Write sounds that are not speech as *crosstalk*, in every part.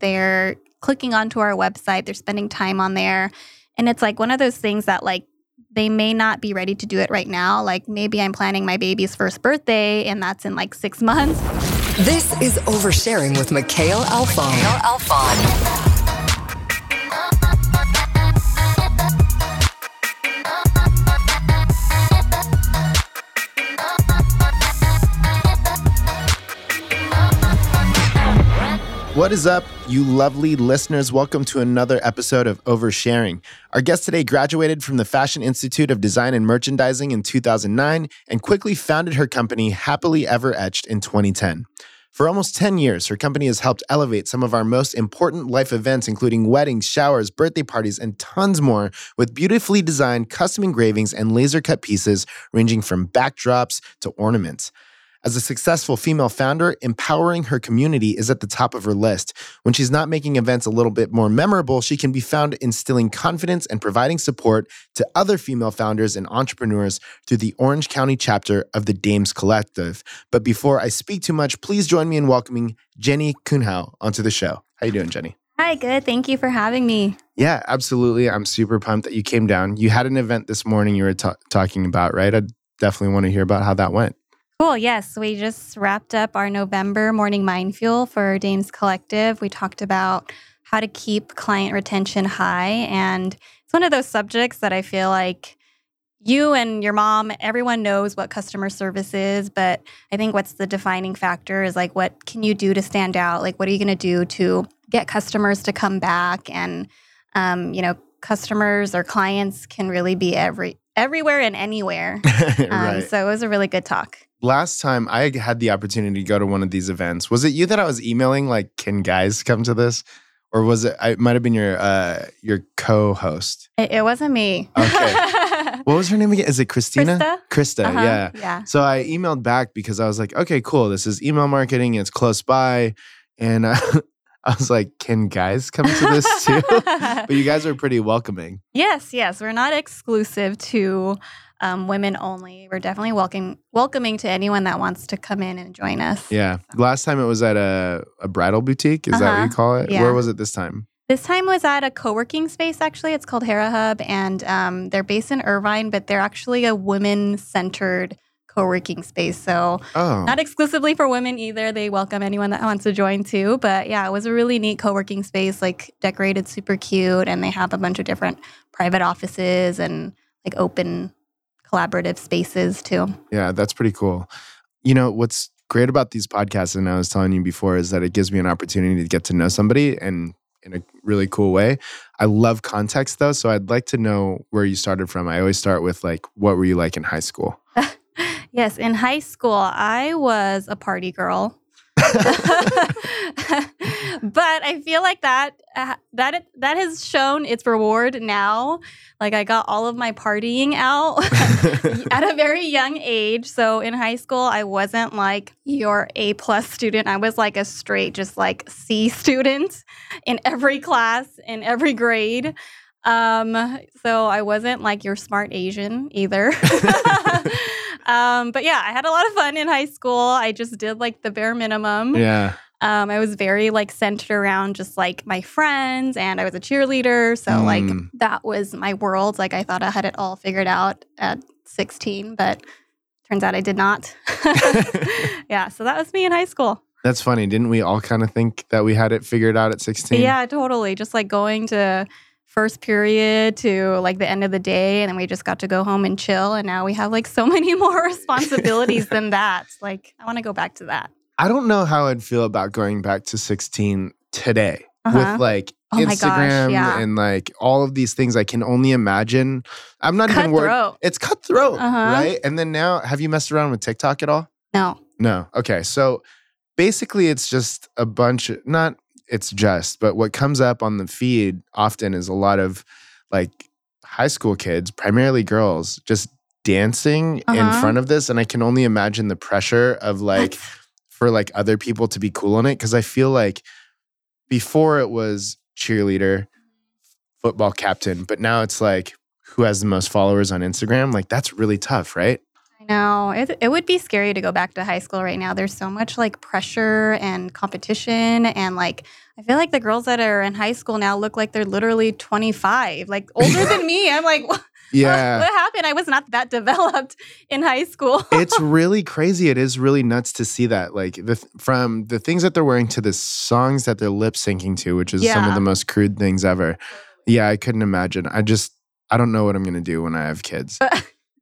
they're clicking onto our website, they're spending time on there. And it's like one of those things that like they may not be ready to do it right now. Like maybe I'm planning my baby's first birthday and that's in like six months. This is Oversharing with Mikhail Alfon. Mikhail Alfon. What is up, you lovely listeners? Welcome to another episode of Oversharing. Our guest today graduated from the Fashion Institute of Design and Merchandising in 2009 and quickly founded her company Happily Ever Etched in 2010. For almost 10 years, her company has helped elevate some of our most important life events, including weddings, showers, birthday parties, and tons more, with beautifully designed custom engravings and laser cut pieces ranging from backdrops to ornaments. As a successful female founder, empowering her community is at the top of her list. When she's not making events a little bit more memorable, she can be found instilling confidence and providing support to other female founders and entrepreneurs through the Orange County chapter of the Dames Collective. But before I speak too much, please join me in welcoming Jenny Kuhnau onto the show. How you doing, Jenny? Hi, good. Thank you for having me. Yeah, absolutely. I'm super pumped that you came down. You had an event this morning you were ta- talking about, right? I definitely want to hear about how that went. Cool. Yes. We just wrapped up our November morning mind fuel for Dames Collective. We talked about how to keep client retention high. And it's one of those subjects that I feel like you and your mom, everyone knows what customer service is. But I think what's the defining factor is like, what can you do to stand out? Like, what are you going to do to get customers to come back? And, um, you know, customers or clients can really be every everywhere and anywhere. *laughs* Um, right. So it was a really good talk last time I had the opportunity to go to one of these events, was it you that I was emailing like, "Can guys come to this?" Or was it? It might have been your uh, your co-host. It, it wasn't me. Okay. *laughs* what was her name again? Is it Christina? Krista. Krista. Uh-huh. Yeah. Yeah. So I emailed back because I was like, okay, cool. This is email marketing. It's close by, and uh, *laughs* I was like, can guys come to this too? *laughs* but you guys are pretty welcoming. Yes. Yes. We're not exclusive to um, women only. We're definitely welcoming welcoming to anyone that wants to come in and join us. Yeah. Last time it was at a, a bridal boutique. Is uh-huh. that what you uh-huh. call it? Yeah. Where was it this time? This time was at a co-working space. Actually, it's called Hera Hub, and um, they're based in Irvine, but they're actually a women-centered co-working space. So oh. not exclusively for women either. They welcome anyone that wants to join too. But yeah, it was a really neat co-working space, like decorated super cute, and they have a bunch of different private offices and like open collaborative spaces too. Yeah, that's pretty cool. You know, what's great about these podcasts, and I was telling you before, is that it gives me an opportunity to get to know somebody and in a really cool way. I love context though, so I'd like to know where you started from. I always start with like, what were you like in high school? *laughs* yes, in high school, I was a party girl. *laughs* but I feel like that uh, that that has shown its reward now. Like I got all of my partying out *laughs* at a very young age. So in high school, I wasn't like your A plus student. I was like a straight, just like C student in every class in every grade. Um, so I wasn't like your smart Asian either. *laughs* um, but yeah, I had a lot of fun in high school. I just did like the bare minimum. Yeah. Um, I was very like centered around just like my friends, and I was a cheerleader. So mm. like that was my world. Like I thought I had it all figured out at 16, but turns out I did not. *laughs* *laughs* yeah, so that was me in high school. That's funny. Didn't we all kind of think that we had it figured out at 16? Yeah, totally. Just like going to first period to like the end of the day and then we just got to go home and chill and now we have like so *laughs* many more responsibilities than that. Like I want to go back to that. I don't know how I'd feel about going back to 16 today uh-huh. with like oh Instagram gosh, yeah. and like all of these things. I can only imagine. I'm not cutthroat. even worried. It's cutthroat, uh-huh. right? And then now, have you messed around with TikTok at all? No. No. Okay. So basically, it's just a bunch of, not it's just, but what comes up on the feed often is a lot of like high school kids, primarily girls, just dancing uh-huh. in front of this. And I can only imagine the pressure of like, for like other people to be cool on it because I feel like before it was cheerleader, football captain, but now it's like who has the most followers on Instagram? Like that's really tough, right? Know, it, it would be scary to go back to high school right now. There's so much like pressure and competition. And like, I feel like the girls that are in high school now look like they're literally 25, like older than me. I'm like, *laughs* what, Yeah. what happened? I was not that developed in high school. it's *laughs* really crazy. It is really nuts to see that. Like the from the things that they're wearing to the songs that they're lip syncing to, which is some of the most crude things ever. Yeah, I couldn't imagine. I just I don't know what I'm gonna do when I have kids. *laughs*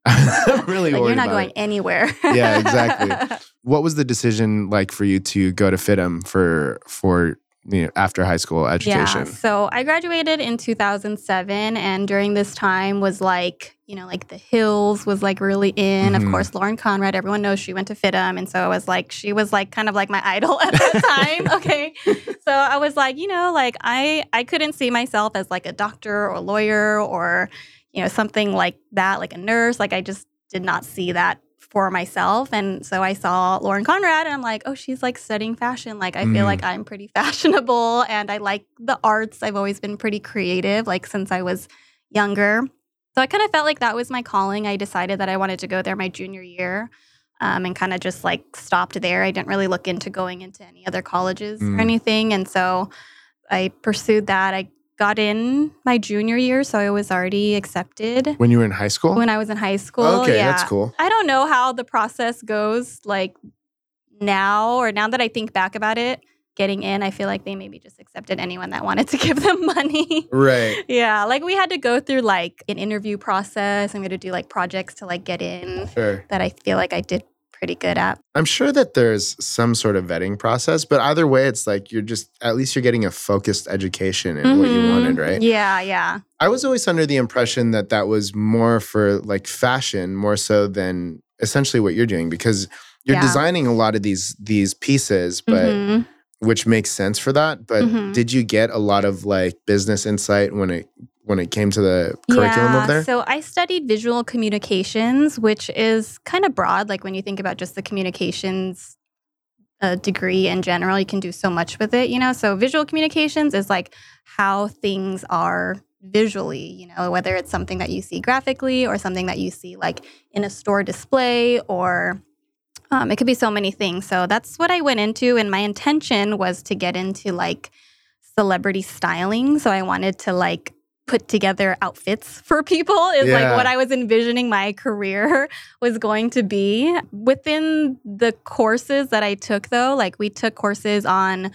I'm *laughs* really Like, worried you're not going it. anywhere. Yeah, exactly. *laughs* What was the decision like for you to go to FIDM for for you know, after high school education? Yeah. So I graduated in 2007, and during this time was like, you know, like the Hills was like really in. Mhm. Of course, Lauren Conrad, everyone knows she went to FIDM. And so I was like, she was like kind of like my *laughs* idol at that time. okay. So I was like, you know, like I, I couldn't see myself as like a doctor or lawyer or, you know, something like that, like a nurse. Like I just did not see that for myself. And so I saw Lauren Conrad and I'm like, oh, she's like studying fashion. Like I Mm. feel like I'm pretty *laughs* fashionable and I like the arts. I've always been pretty creative, like since I was younger. So I kind of felt like that was my calling. I decided that I wanted to go there my junior year. Um, and kind of just like stopped there. I didn't really look into going into any other colleges Mm. or anything. And so I pursued that. I got in my junior year, so I was already accepted When you were in high school? when I was in high school. okay, yeah. that's cool. I don't know how the process goes like now or now that I think back about it, getting in, I feel like they maybe just accepted anyone that wanted to *laughs* give them money. Right. yeah, like we had to go through like an interview process. I'm going to do like projects to like get in Sure. that I feel like I did pretty good at. I'm sure that there's some sort of vetting process, but either way, it's like you're just at least you're getting a focused education in what you Mhm. wanted, right? Yeah, yeah. I was always under the impression that that was more for like fashion, more so than essentially what you're doing because you're Yeah. designing a lot of these these pieces, but Mhm. which makes sense for that. But Mhm. did you get a lot of like business insight when it when it came to the curriculum yeah, over there? So I studied visual communications, which is kind of broad. Like when you think about just the communications uh, degree in general, you can do so much with it, you know? So visual communications is like how things are visually, you know, whether it's something that you see graphically or something that you see like in a store display or um, it could be so many things. So that's what I went into. And my intention was to get into like celebrity styling. So I wanted to like put together outfits for people is Yeah. like what I was envisioning my career *laughs* was going to be. Within the courses that I took though, like we took courses on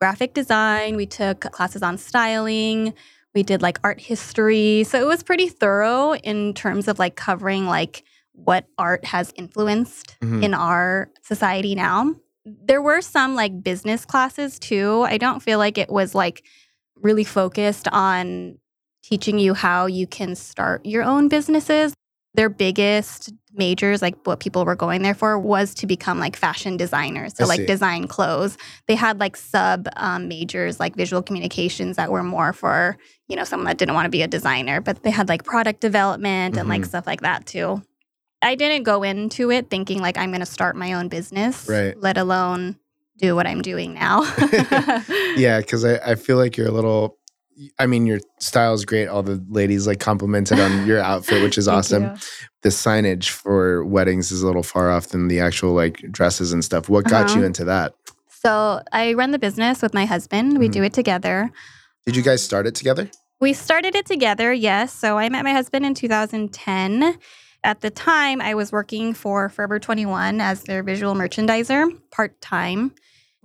graphic design, we took classes on styling, we did like art history. So it was pretty thorough in terms of like covering like what art has influenced Mhm. in our society now. There were some like business classes too. I don't feel like it was like really focused on teaching you how you can start your own businesses. Their biggest majors, like what people were going there for, was to become like fashion designers. So, like design clothes. They had like sub um, majors, like visual communications, that were more for, you know, someone that didn't want to be a designer, but they had like product development and like Mhm. stuff like that too. I didn't go into it thinking like I'm going to start my own business, Right. let alone do what I'm doing now. *laughs* yeah, because I, I feel like you're a little. I mean, your style is great. All the ladies like complimented on *laughs* your outfit, which is awesome. you. The signage for weddings is a little far off than the actual like dresses and stuff. What got Uh-huh. you into that? So I run the business with my husband. We Mhm. do it together. Did you guys start it together? We started it together, yes. So I met my husband in 2010. At the time, I was working for Forever 21 as their visual merchandiser part time.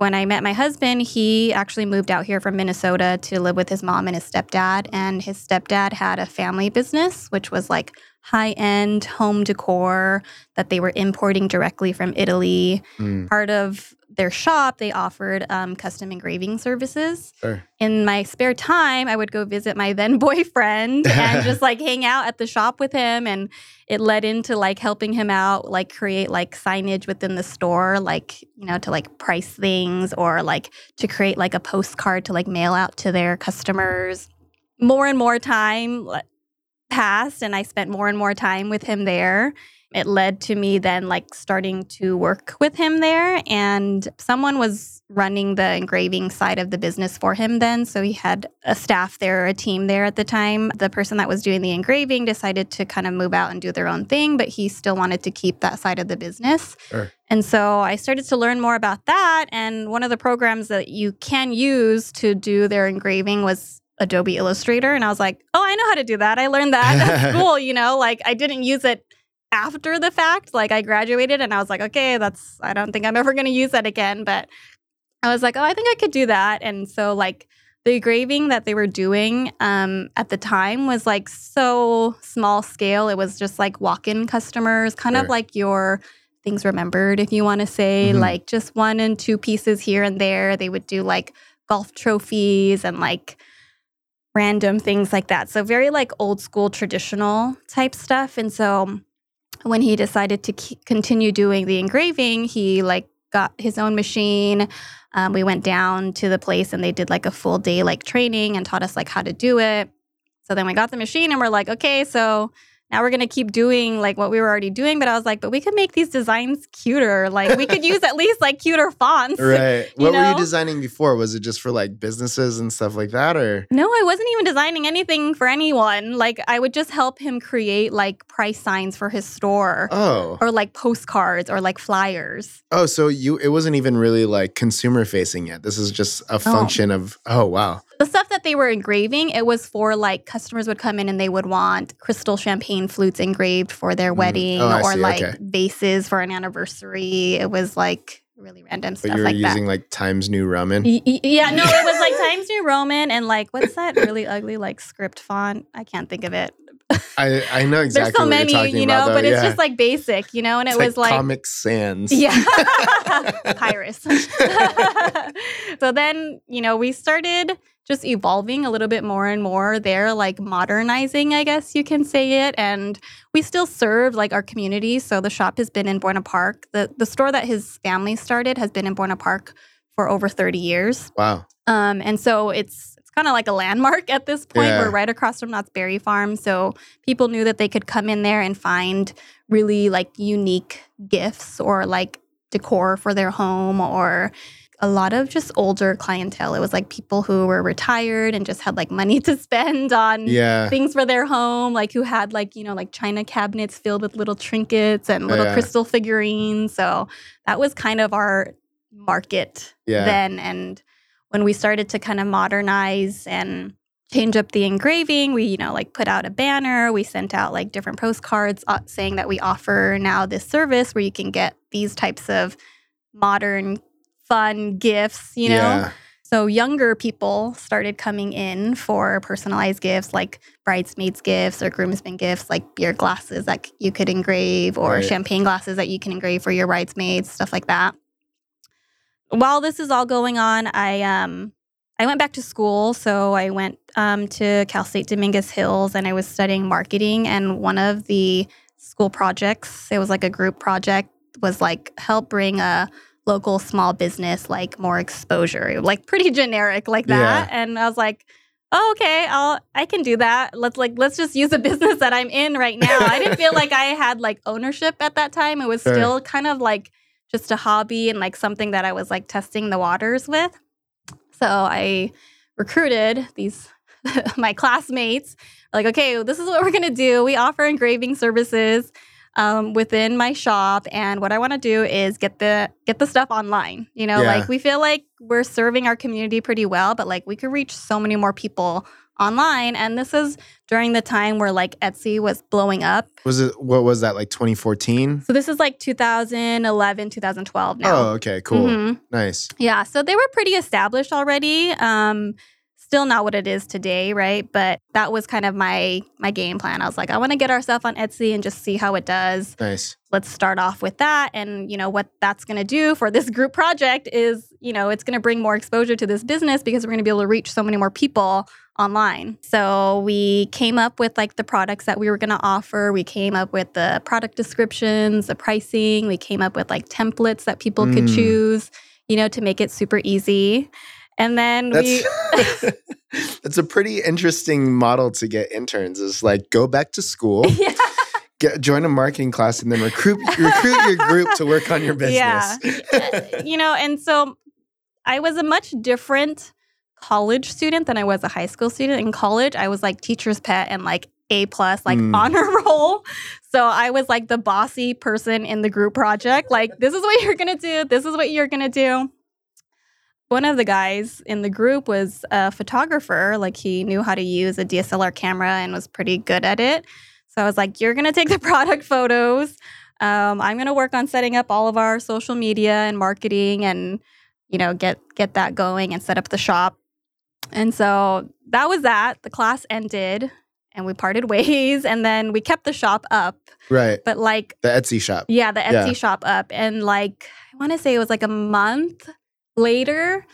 When I met my husband, he actually moved out here from Minnesota to live with his mom and his stepdad. And his stepdad had a family business, which was like high end home decor that they were importing directly from Italy. Mm, Part of their shop, they offered um, custom engraving services sure. in my spare time, I would go visit my then *laughs* boyfriend and just like hang out at the shop with him. And it led into like helping him out, like create like signage within the store, like, you know, to like price things or like to create like a postcard to like mail out to their customers. More and more time passed, and I spent more and more time with him there. It led to me then like starting to work with him there and someone was running the engraving side of the business for him then so he had a staff there a team there at the time the person that was doing the engraving decided to kind of move out and do their own thing but he still wanted to keep that side of the business Sure. and so i started to learn more about that and one of the programs that you can use to do their engraving was Adobe Illustrator. And I was like, oh, I know how to do that. I learned that at *laughs* school, you know, like I didn't use it after the fact. Like I graduated and I was like, okay, that's, I don't think I'm ever going to use that again. But I was like, oh, I think I could do that. And so, like, the engraving that they were doing um, at the time was like so small scale. It was just like walk in customers, kind of like your things remembered, if you want to say, Mhm. like just one and two pieces here and there. They would do like golf trophies and like random things like that. So very like old school traditional type stuff. And so when he decided to continue doing the engraving, he like got his own machine. Um, we went down to the place and they did like a full day like training and taught us like how to do it. So then we got the machine and we're like, okay, so now we're gonna keep doing like what we were already doing. But I was like, but we could make these designs cuter. Like we could use at least like cuter fonts. Right. *laughs* What were you designing before? Was it just for like businesses and stuff like that or No, I wasn't even designing anything for anyone. Like I would just help him create like price signs for his store. Oh. Or like postcards or like flyers. Oh, so you it wasn't even really like consumer facing yet. This is just a function of oh wow. The stuff that they were engraving, it was for like customers would come in and they would want crystal champagne flutes engraved for their Mm. wedding Oh, or see. like Okay. vases for an anniversary. It was like really random But stuff you were like that. using like Times New Roman. Y- y- Yeah, no, it was like *laughs* Times New Roman and like what's that really ugly like script font? I can't think of it. *laughs* I, I know exactly There's so many, you know, about. but it's yeah. just like basic, you know, and It's it was like, Comic Sans. yeah, *laughs* Pyrus. so then, you know, we started just evolving a little bit more and more there, like modernizing, I guess you can say it. And we still serve like our community. So the shop has been in Buena Park. The the store that his family started has been in Buena Park for over 30 years. Wow. Um, and so it's it's kind of like a landmark at this point. Yeah. We're right across from Knott's Berry Farm, so people knew that they could come in there and find really like unique gifts or like decor for their home or a lot of just older clientele. It was like people who were retired and just had like money *laughs* to spend on Yeah. things for their home, like who had like, you know, like china cabinets filled with little trinkets and little Yeah. crystal figurines. So that was kind of our market Yeah. then. And when we started to kind of modernize and change up the engraving, we, you know, like put out a banner, we sent out like different postcards uh, saying that we offer now this service where you can get these types of modern fun gifts, you know? Yeah. So younger people started coming in for personalized gifts like bridesmaids gifts or groomsmen gifts like beer glasses that you could engrave or Right. champagne glasses that you can engrave for your bridesmaids, stuff like that. While this is all going on, I um I went back to school, so I went um, to Cal State Dominguez Hills and I was studying marketing and one of the school projects, it was like a group project was like help bring a local small business like more exposure like pretty generic like that. And i was like oh, okay i'll i can do that. Let's like let's just use a *laughs* business that i'm in right now. I didn't feel like i had like ownership at that time. It was Sure. still kind of like just a hobby and like something that i was like testing the waters with. So i recruited these *laughs* my classmates like okay this is what we're gonna do. We offer engraving services um, within my shop and what i want to do is get the get the stuff online you know Yeah. like we feel like we're serving our community pretty well but like we could reach so many more people online and this is during the time where like etsy was blowing up Was it what was that like 2014? so this is like 2011 2012 now Oh, okay, cool. Mhm. Nice. yeah, so they were pretty established already. Um, still not what it is today, right? But that was kind of my my game plan. I was like, I want to get our stuff on Etsy and just see how it does. Nice. Let's start off with that, and you know what that's going to do for this group project is, you know, it's going to bring more exposure to this business because we're going to be able to reach so many more people online. So we came up with like the products that we were going to offer. We came up with the product descriptions, the pricing. We came up with like templates that people could Mm. choose, you know, to make it super easy. And then we That's *laughs* that's a pretty interesting model to get interns. Is like go back to school, *laughs* yeah. Get, join a marketing class and then recruit recruit your group to work on your business. Yeah. you know, and so I was a much different college student than I was a high school student. In college, I was like teacher's pet and like A plus, like Mm. honor *laughs* roll. So I was like the bossy person in the group project. Like, this is what you're gonna do. This is what you're gonna do. One of the guys in the group was a photographer. Like he knew how to use a DSLR camera and was pretty good at it. So I was like, "You're gonna take the *laughs* product photos. Um, I'm gonna work on setting up all of our social media and marketing, and you know, get get that going and set up the shop." And so that was that. The class ended, and we parted *laughs* ways. And then we kept the shop up, Right. but like The Etsy shop. yeah, the Etsy Yeah. shop up. And like, I want to say it was like a month later,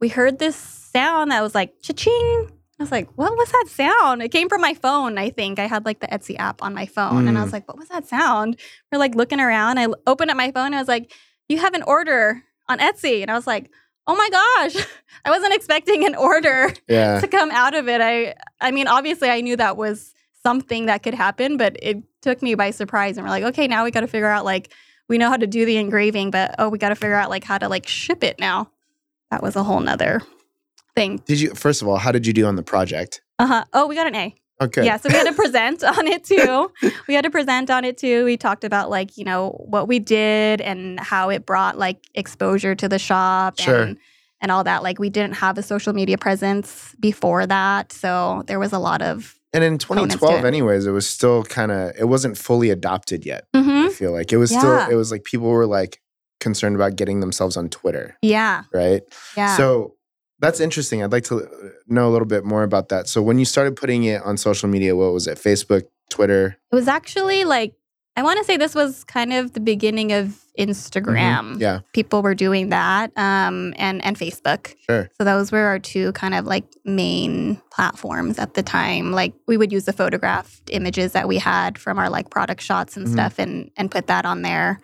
we heard this sound that was like cha-ching. I was like, what was that sound? It came from my phone, I think. I had like the Etsy app on my phone. And I Mm. was like, what was that sound? We're like looking around. I opened up my phone and I was like, you have an order on Etsy. And I was like, oh my gosh, *laughs* I wasn't expecting an order Yeah. to come out of it. I I mean, obviously I knew that was something that could happen, but it took me by surprise. And we're like, okay, now we got to figure out like we know how to do the engraving, but oh, we got to figure out like how to like ship it now. That was a whole nother thing. Did you first of all, how did you do on the project? Uh huh. Oh, we got an A. Okay. Yeah, so we had to *laughs* present on it too. We had to present on it too. We talked about like, you know, what we did and how it brought like exposure to the shop Sure. and and all that. Like we didn't have a social media presence before that. So there was a lot of And in 2012, anyways, it was still kind of it wasn't fully adopted yet. Mhm. I feel like it was Yeah. still it was like people were like concerned about getting themselves on Twitter, Yeah. right? Yeah. So that's interesting. I'd like to uh, know a little bit more about that. So when you started putting it on social media, what was it? Facebook, Twitter? it was actually like I want to say this was kind of the beginning of Instagram. Mhm. Yeah, People were doing that. Um and and Facebook. sure. So those were our two kind of like main platforms at the time. Like we would use the photographed images that we had from our like product shots and Mhm. stuff and and put that on there.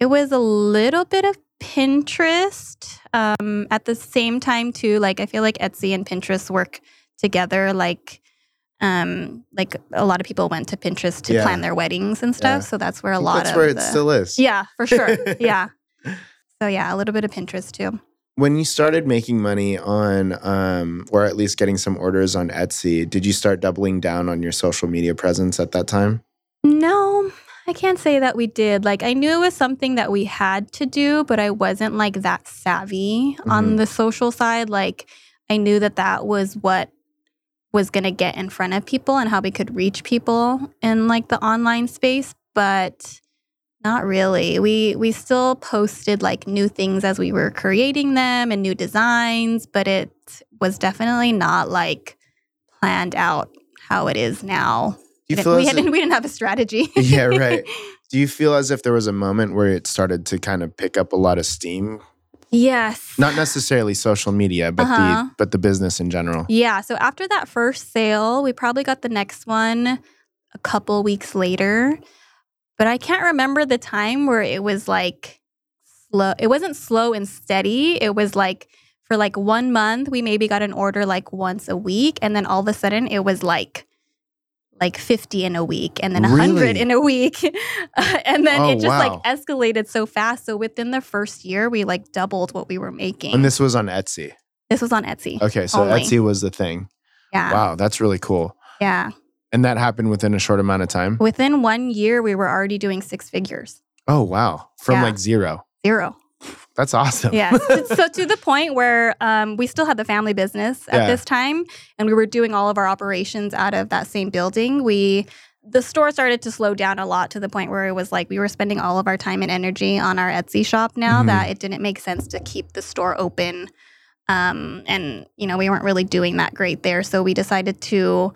It was a little bit of Pinterest um, at the same time too. Like I feel like Etsy and Pinterest work together. Like um, like a lot of people went to Pinterest to Yeah. plan their weddings and stuff. Yeah. So that's where a lot that's of where it the- still is. yeah for sure *laughs* yeah. So yeah, a little bit of Pinterest too. When you started making money on, um, or at least getting some orders on Etsy, did you start doubling down on your social media presence at that time? No, I can't say that we did. Like, I knew it was something that we had to do, but I wasn't like that savvy on Mhm. the social side. Like, I knew that that was what was going to get in front of people and how we could reach people in like the online space, but not really. We we still posted like new things as we were creating them and new designs, but it was definitely not like planned out how it is now. We didn't- we didn't have a strategy. *laughs* yeah, right. *laughs* Do you feel as if there was a moment where it started to kind of pick up a lot of steam? Yes. Not necessarily social media, but Uh-huh. the but the business in general. Yeah. So after that first sale, we probably got the next one a couple weeks later. But I can't remember the time where it was like slow. It wasn't slow and steady. It was like for like one month, we maybe got an order like once a week. And then all of a sudden it was like like 50 in a week and then 100 Really? in a week. *laughs* and then Oh, it just wow. like escalated so fast. So within the first year, we like doubled what we were making. And this was on Etsy. this was on Etsy. Okay, so Only. Etsy was the thing. Yeah. Wow, that's really cool. Yeah. And that happened within a short amount of time. Within one year, we were already doing six figures. Oh wow, from Yeah. like zero. Zero. That's awesome. Yeah. *laughs* so, to the point where um, we still had the family business at Yeah. this time, and we were doing all of our operations out of that same building. We the store started to slow down a lot to the point where it was like we were spending all of our time and energy on our Etsy shop now Mhm. that it didn't make sense to keep the store open. Um, and you know we weren't really doing that great there, so we decided to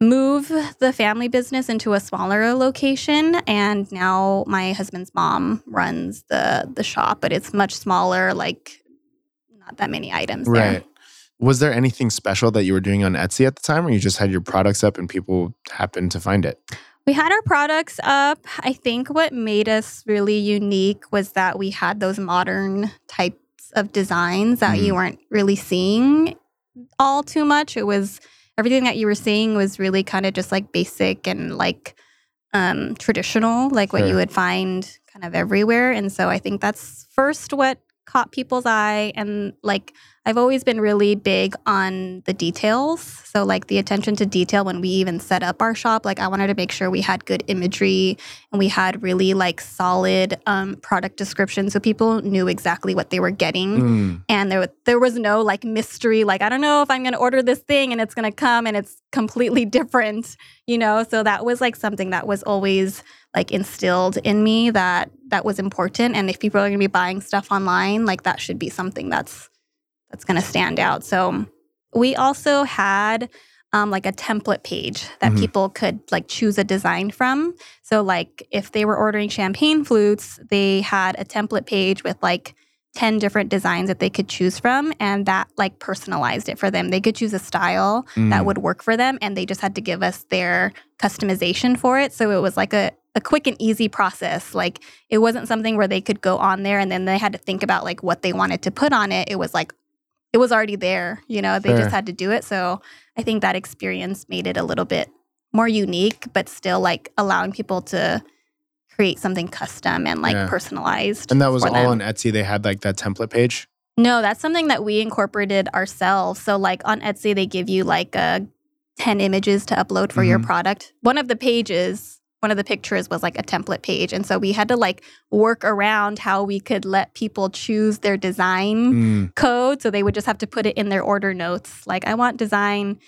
move the family business into a smaller location and now my husband's mom runs the the shop but it's much smaller like not that many items there. Right. Was there anything special that you were doing on Etsy at the time, or you just had your products up and people happened to find it? we had our products up i think what made us really unique was that we had those modern types of designs that you mm. weren't really seeing all too much it was everything that you were seeing was really kind of just like basic and like um, traditional, like what Sure. you would find kind of everywhere. And so I think that's first what caught people's eye. And like I've always been really big on the details. So, like the attention to detail when we even set up our shop, like I wanted to make sure we had good imagery and we had really like solid um, product description so people knew exactly what they were getting. Mm, and there, there was no like mystery like i don't know if i'm going to order this thing and it's going to come and it's completely *laughs* different you know? So that was like something that was always like instilled in me that that was important. And if people are going to be buying stuff online like that should be something that's that's going to stand out. So we also had um, like a template page that Mhm. people could like choose a design from. So like if they were ordering champagne flutes they had a template page with like 10 different designs that they could choose from and that like personalized it for them. They could choose a style that mm. would work for them and they just had to give us their customization for it. So it was like a, a quick and easy process. Like it wasn't something where they could go on there and then they had to think about like what they wanted to put on it. It was like it was already there you know they Sure. just had to do it so i think that experience made it a little bit more unique but still like allowing people to create something custom and like Yeah. personalized And that was all them. on Etsy. They had like that template page. No, that's something that we incorporated ourselves. So, like on Etsy, they give you like uh, 10 images to upload for your Mhm. product. One of the pages, one of the pictures was like a template page. And so we had to like work around how we could let people choose their design Mm, code. So they would just have to put it in their order notes. Like, I want design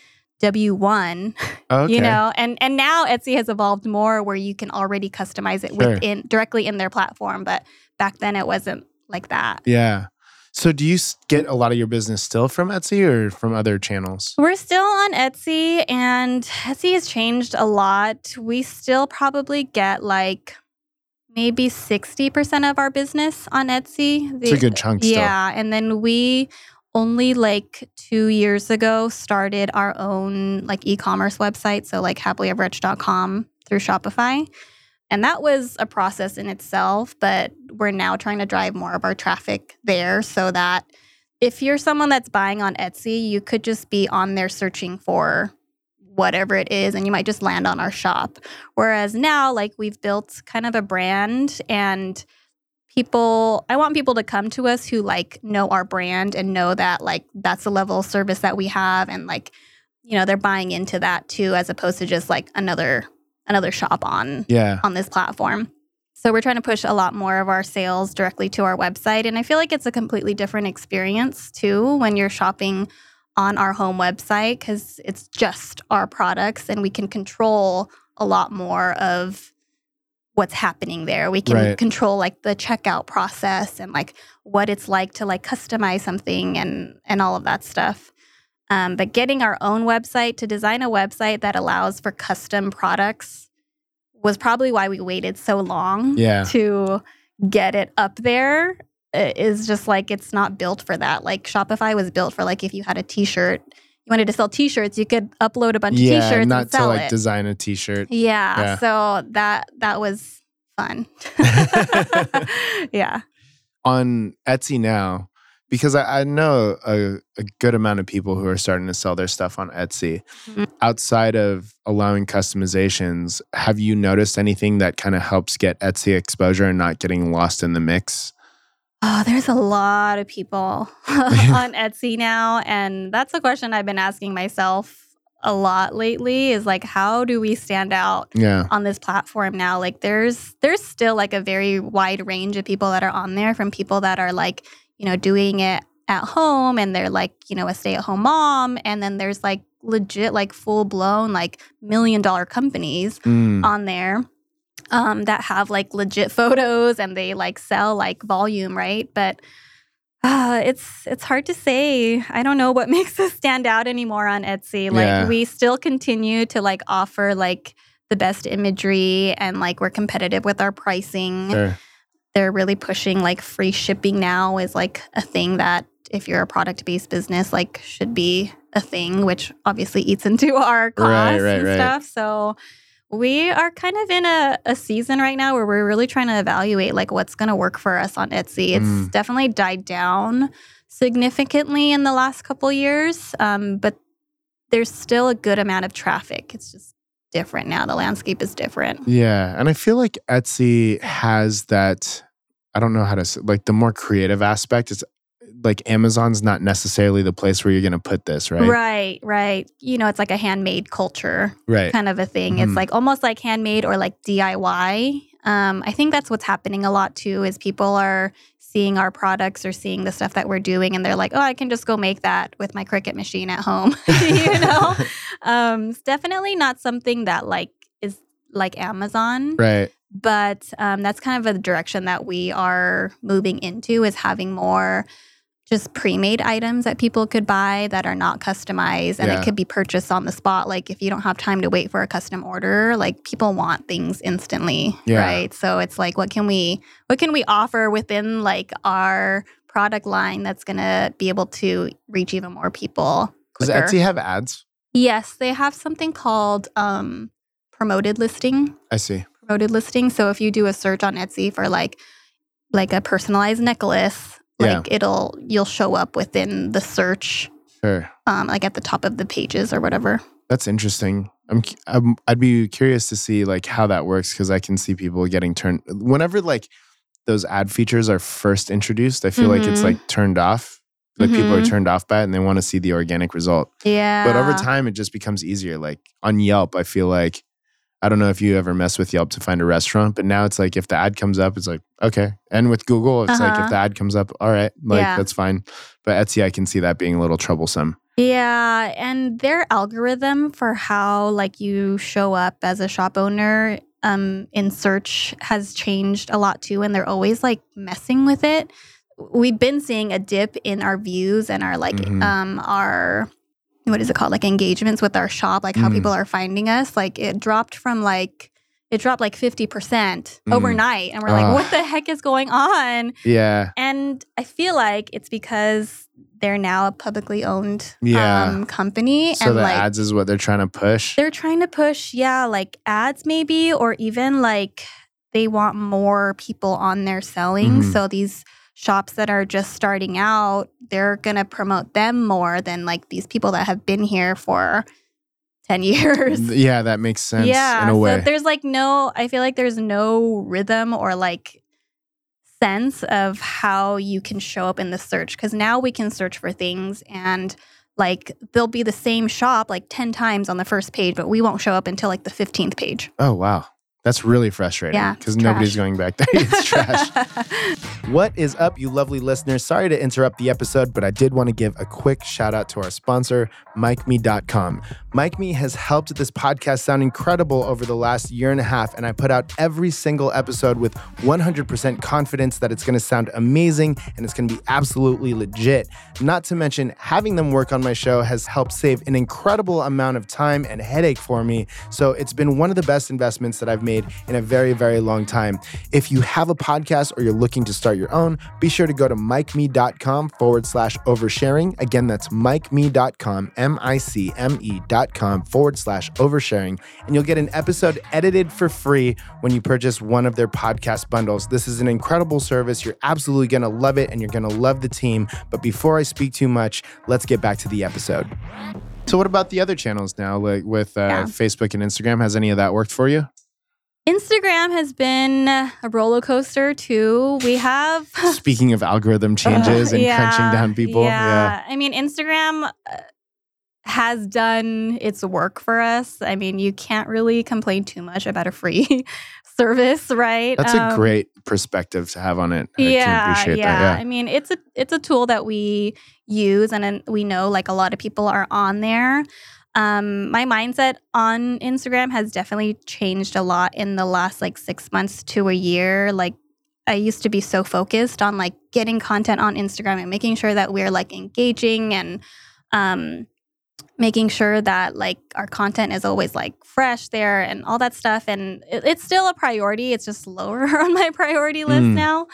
W1, *laughs* okay. you know and and now etsy has evolved more where you can already customize it Sure. within directly in their platform but back then it wasn't like that Yeah. So do you get a lot of your business still from Etsy or from other channels? We're still on Etsy, and Etsy has changed a lot. We still probably get like maybe 60% of our business on Etsy. It's a good chunk still. Yeah. And then we only like two years ago started our own like e-commerce website. So like happilyeveretched.com through Shopify. And that was a process in itself, but we're now trying to drive more of our traffic there so that if you're someone that's buying on Etsy, you could just be on there searching for whatever it is and you might just land on our shop. Whereas now, like we've built kind of a brand and people I want people to come to us who like know our brand and know that like that's the level of service that we have and like you know they're buying into that too as opposed to just like another another shop on Yeah. on this platform. So we're trying to push a lot more of our sales directly to our website. And I feel like it's a completely different experience too when you're shopping on our home website because it's just our products and we can control a lot more of what's happening there. We can Right. control like the checkout process and like what it's like to like customize something and and all of that stuff. Um, but getting our own website to design a website that allows for custom products was probably why we waited so long Yeah. to get it up there. It is just like it's not built for that. Like Shopify was built for like if you had a T-shirt, you wanted to sell T-shirts, you could upload a bunch of T-shirts Not and to sell like it. design a t-shirt. yeah, Yeah. So that that was fun. *laughs* *laughs* yeah. on Etsy now because I, I know a, a good amount of people who are starting to sell their stuff on Etsy. Mhm. Outside of allowing customizations, have you noticed anything that kind of helps get Etsy exposure and not getting lost in the mix? Oh, there's a lot of people *laughs* *laughs* on Etsy now. And that's a question I've been asking myself a lot lately is like, how do we stand out Yeah. on this platform now? Like there's there's still like a very wide range of people that are on there from people that are like, you know, doing it at home and they're like, you know, a stay-at-home mom. And then there's like legit, like full-blown, like million dollar companies Mm, on there um, that have like legit *laughs* photos and they like sell like volume, right? But uh, it's it's hard to say. I don't know what *laughs* makes us stand out anymore on Etsy. Like Yeah. we still continue to like offer like the best imagery and like we're competitive with our pricing. sure. They're really pushing like free shipping now is like a thing that if you're a product based business like should be a thing, which obviously eats into *laughs* our costs Right, right, and right. stuff. So we are kind of in a, a season right now where we're really trying to evaluate like what's going to work for us on Etsy. It's Mm. definitely died down significantly in the last couple years, um, but there's still a good amount of traffic. It's just different now. The landscape is different. Yeah, and I feel like Etsy has that. I don't know how to say, like the more creative aspect. It's like Amazon's not necessarily the place where you're going to put this, right? Right, right. You know, it's like a handmade culture Right. kind of a thing. Mhm. It's like almost like handmade or like DIY. Um, I think that's what's happening a lot too. Is people are seeing our products or seeing the stuff that we're doing, and they're like, "Oh, I can just go make that with my Cricut machine at home." *laughs* you know, *laughs* um, it's definitely not something that like is like Amazon Right. but um, that's kind of a direction that we are moving into is having more just pre-made items that people could buy that are not customized and Yeah. it could be purchased on the spot like if you don't have time to wait for a custom order like people want things instantly Yeah. right so it's like what can we what can we offer within like our product line that's going to be able to reach even more people Does. Etsy have ads? yes they have something called um, promoted listing I see. promoted listing. So if you do a search on Etsy for like like a personalized necklace, Yeah. like it'll you'll show up within the search, Sure. um, like at the top of the pages or whatever. That's interesting. I'm, I'm I'd be curious to see like how that works because I can see people getting turned whenever like those ad features are first introduced. I feel like it's Mhm. like turned off. Like people are Mhm. turned off by it and they want to see the organic result. Yeah. But over time, it just becomes easier. Like on Yelp, I feel like I don't know if you ever mess with Yelp to find a restaurant, but now it's like if the ad comes up, it's like okay. And with Google, it's like Uh-huh. if the ad comes up, all right, like Yeah. that's fine. But Etsy, I can see that being a little troublesome. Yeah, and their algorithm for how like you show up as a shop owner um in search has changed a lot too and they're always like messing with it. We've been seeing a dip in our views and our like Mhm. um our what is it called? Like engagements with our shop, like how Mm. people are finding us. Like it dropped from like it dropped like 50% Mm. overnight and we're like Ah. what the heck is going on? Yeah, And I feel like it's because they're now a publicly owned Yeah. um, company. so and the like ads is what they're trying to push. they're trying to push, yeah, like ads maybe, or even like they want more people on there selling. Mhm. So these shops that are just starting out, they're gonna promote them more than like these people that have been here for 10 *laughs* years. Yeah, that makes sense yeah. in a way. So there's like no, I feel like there's no rhythm or like sense of how you can show up in the search because now we can search for things and like they'll be the same shop like 10 times on the first page, but we won't show up until like the 15th page. oh wow, that's really frustrating. Because it's nobody's going back there. *laughs* it's trash. *laughs* What is up, you lovely listeners? Sorry to interrupt the episode, but I did want to give a quick shout out to our sponsor, MicMe.com. MikeMe has helped this podcast sound incredible over the last year and a half, and I put out every single episode with 100% confidence that it's going to sound amazing and it's going to be absolutely legit. Not to mention, having them work on my show has helped save an incredible amount of time and headache for me. So it's been one of the best investments that I've made in a very, very long time. If you have a podcast or you're looking to start your own, be sure to go to micme.com forward slash oversharing. Again, that's micme.com, M I C M E.com forward slash oversharing. And you'll get an episode edited for free when you purchase one of their podcast bundles. This is an incredible service. You're absolutely going to love it and you're going to love the team. But before I speak too much, let's get back to the episode. So, what about the other channels now, like with uh, Yeah. Facebook and Instagram? Has any of that worked for you? Instagram has been a roller coaster too. We have *laughs* Speaking of algorithm changes and Yeah, crunching down people, yeah. I mean, Instagram uh, has done its work for us. I mean, you can't really complain too much about a free *laughs* service, right? That's a Um, great perspective to have on it. I yeah, yeah. that. I mean, it's a it's a tool that we use, and we know like a lot of people are on there. Um, my mindset on Instagram has definitely changed a lot in the last like six months to a year. Like I used to be so focused on like getting content on Instagram and making sure that we're like engaging and um making sure that like our content is always like fresh there and all that stuff and it, it's still a priority it's just lower *laughs* on my priority list Mm. now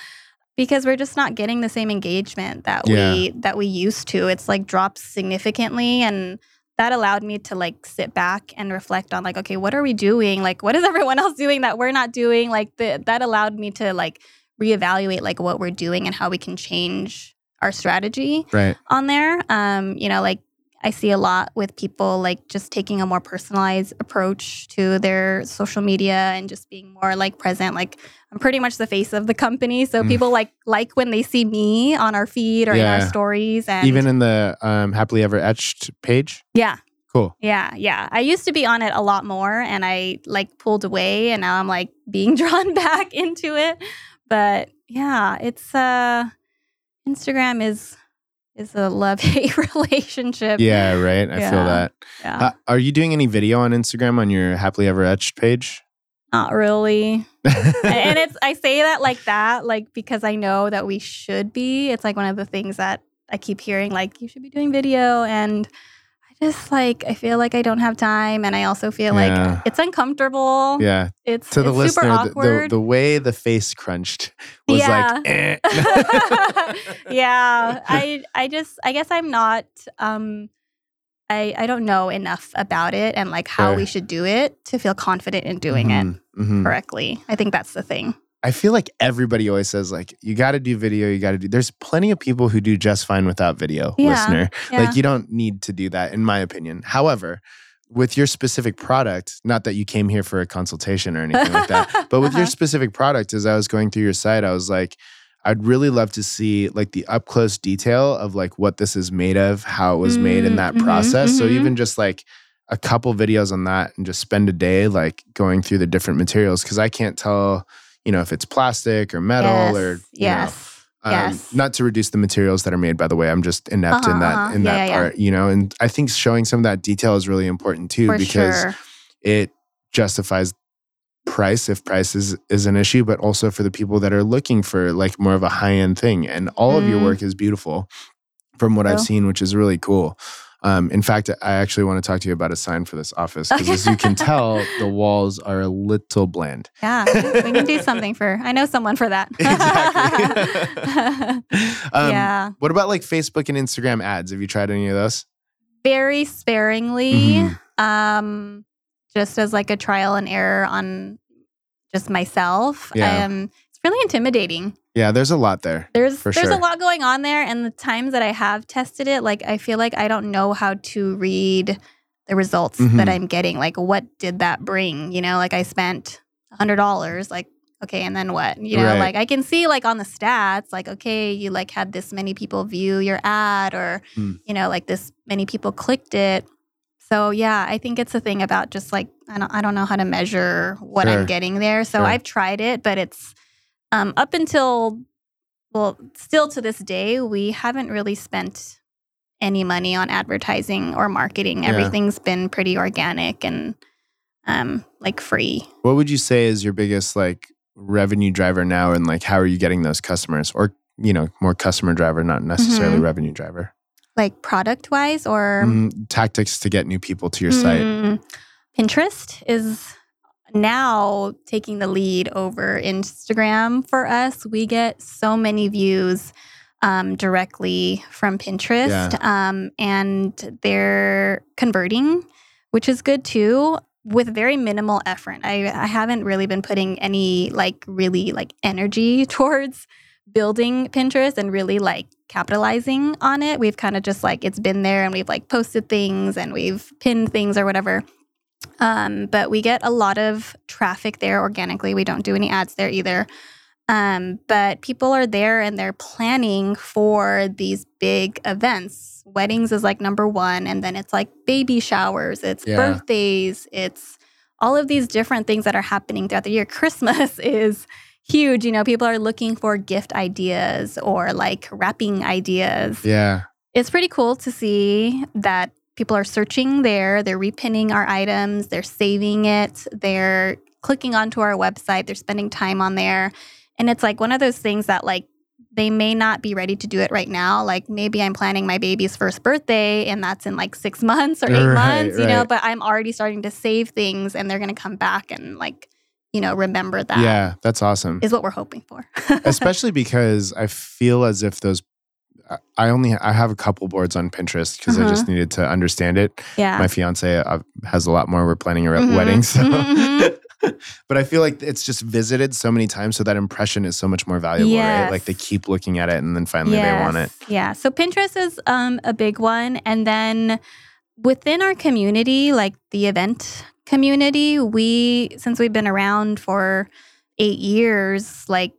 because we're just not getting the same engagement that Yeah. we that we used to it's like dropped significantly and that allowed me to like sit back and reflect on like okay what are we doing like what is *laughs* everyone else doing that we're not doing like the, that allowed me to like reevaluate like what we're doing and how we can change our strategy Right. on there. Um, you know, like I see a lot with people like just taking a more personalized approach to their social media and just being more like present. Like I'm pretty much the face of the company, so Mm. people like like when they see me on our feed or in our stories. And Even in the um, happily ever etched page. yeah, Cool. yeah, yeah. I used to be on it a lot more, and I like pulled away, and now I'm like being *laughs* drawn back into it. But yeah, it's uh, Instagram is is a love *laughs* hate relationship. Yeah, right. I feel that. yeah. Uh, are you doing any video on Instagram on your happily ever etched page? Not really. *laughs* and it's I say that like that, like because I know that we should be. It's like one of the things that I keep hearing, like you should be doing video, and just like I feel like I don't have time, and I also feel Yeah. like it's uncomfortable. yeah. It's To the it's super listener, the, the, awkward. the way the face crunched was Yeah. like, eh. *laughs* *laughs* yeah, I I just I guess I'm not um I I don't know enough about it and like how Sure. we should do it to feel confident in doing it Mhm, mhm. correctly. I think that's the thing. I feel like everybody always says like you got to do video, you got to do. There's plenty of people who do just fine without video, Yeah, listener. Yeah. Like you don't need to do that in my opinion. However, with your specific product, not that you came here for a consultation or anything like that, *laughs* but with your Uh-huh. specific product as I was going through your site, I was like I'd really love to see like the up close detail of like what this is made of, how it was made in Mm, that mhm, process. So mhm. even just like a couple videos on that and just spend a day like going through the different materials because I can't tell, you know, if it's plastic or metal or you know, yes. um, yes. not to reduce the materials that are made by the way i'm just inept in Uh-huh, that uh-huh. in Yeah, that yeah, yeah. part you know and i think showing some of that detail is really important too For because sure. it justifies price if price is, is an issue but also for the people that are looking for like more of a high end thing and all of your Mm. work is beautiful from what i've seen which is really cool um, in fact, I actually want to talk to you about a sign for this office because, as you can *laughs* tell, the walls are a little bland. Yeah, we can do something for. I know someone for that. Exactly. *laughs* *laughs* um, yeah, What about like Facebook and Instagram ads? Have you tried any of those? very sparingly. Mhm. Um, just as like a trial and error on just myself. Yeah. Um, it's really intimidating. Yeah, there's a lot there. There's there's sure. a lot going on there, and the times that I have tested it, like I feel like I don't know how to read the results Mhm. that I'm getting. Like, what did that bring? You know, like I spent a hundred dollars. Like, okay, and then what? You know, Right. like I can see like on the stats, like okay, you like had this many people view your ad, or Hmm. you know, like this many people clicked it. So yeah, I think it's a thing about just like I don't I don't know how to measure what Sure. I'm getting there. So Sure. I've tried it, but it's um, up until well, still to this day, we haven't really spent any money on advertising or marketing. Yeah. Everything's been pretty organic and um, like free. What would you say is your biggest like revenue driver now, and like how are you getting those customers, or you know, more customer driver, not necessarily Mhm. revenue driver? Like product wise or Mm, tactics to get new people to your site. Mm, Pinterest is now taking the lead over Instagram for us. We get so many views um, directly from Pinterest, um, and they're converting, which is good too. With very minimal effort, I, I haven't really been putting any like really like energy *laughs* towards building Pinterest and really like capitalizing on it. We've kind of just like it's been there and we've like posted things and we've pinned things or whatever. Um, but we get a lot of traffic there organically. We don't do any ads there either. Um, but people are there and they're planning for these big events. Weddings is like number one, and then it's like baby showers, it's Yeah. birthdays, it's all of these different things that are happening throughout the year. *laughs* Christmas is huge. You know, people are looking for gift ideas or like wrapping ideas Yeah, it's pretty cool to see that people are searching there, they're repinning our items, they're saving it, they're clicking onto our website, they're spending time on there. And it's like one of those things that like they may not be ready to do it right now. Like maybe I'm planning my baby's first birthday and that's in like 6 months or 8 Right, months, you know, but I'm already starting to save things and they're going to come back and like, you know, remember that. yeah, that's awesome. Is what we're hoping for. *laughs* Especially because I feel as if those. I- I only I have a couple boards on Pinterest because I Uh-huh. just needed to understand it. yeah. My fiance uh, has a lot more. We're planning a Mhm, wedding, so mhm, mhm. *laughs* but I feel like it's just visited so many times, so that impression is so much more valuable, right? Like they keep looking at it, and then finally they want it. Yeah. So Pinterest is um, a big one. And then within our community, like the event community, we, since we've been around for eight years, like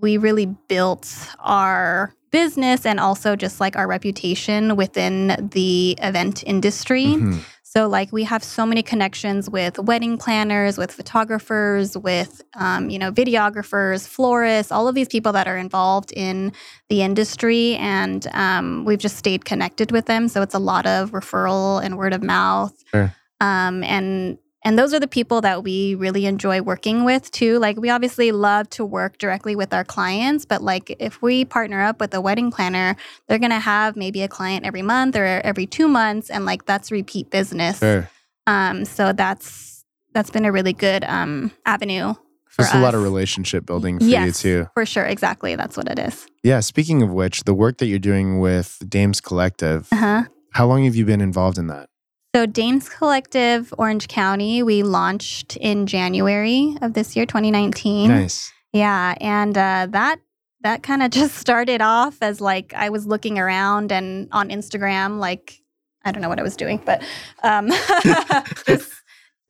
we really built our business and also just like our reputation within the event industry. Mhm. So, like, we have so many connections with wedding planners, with photographers, with, um, you know, videographers, florists, all of these people that are involved in the industry. And um, we've just stayed connected with them. So, it's a lot of referral and word of mouth. Sure. Um, and and those are the people that we really enjoy working with too. Like we obviously love to work directly with our clients, but like if we partner up with a wedding planner, they're gonna have maybe a client every month or every two months, and like that's repeat business. Sure. Um, so that's that's been a really good um avenue for Just a lot of relationship building for yes, you too. for sure. Exactly, that's what it is. Yeah. Speaking of which, the work that you're doing with Dames Collective, Uh huh. how long have you been involved in that? So Dames Collective Orange County, we launched in January of this year, 2019. Nice. Yeah, and uh, that that kind of *laughs* just started off as like I was looking around and on Instagram, like I don't know what I was doing, but um, *laughs* just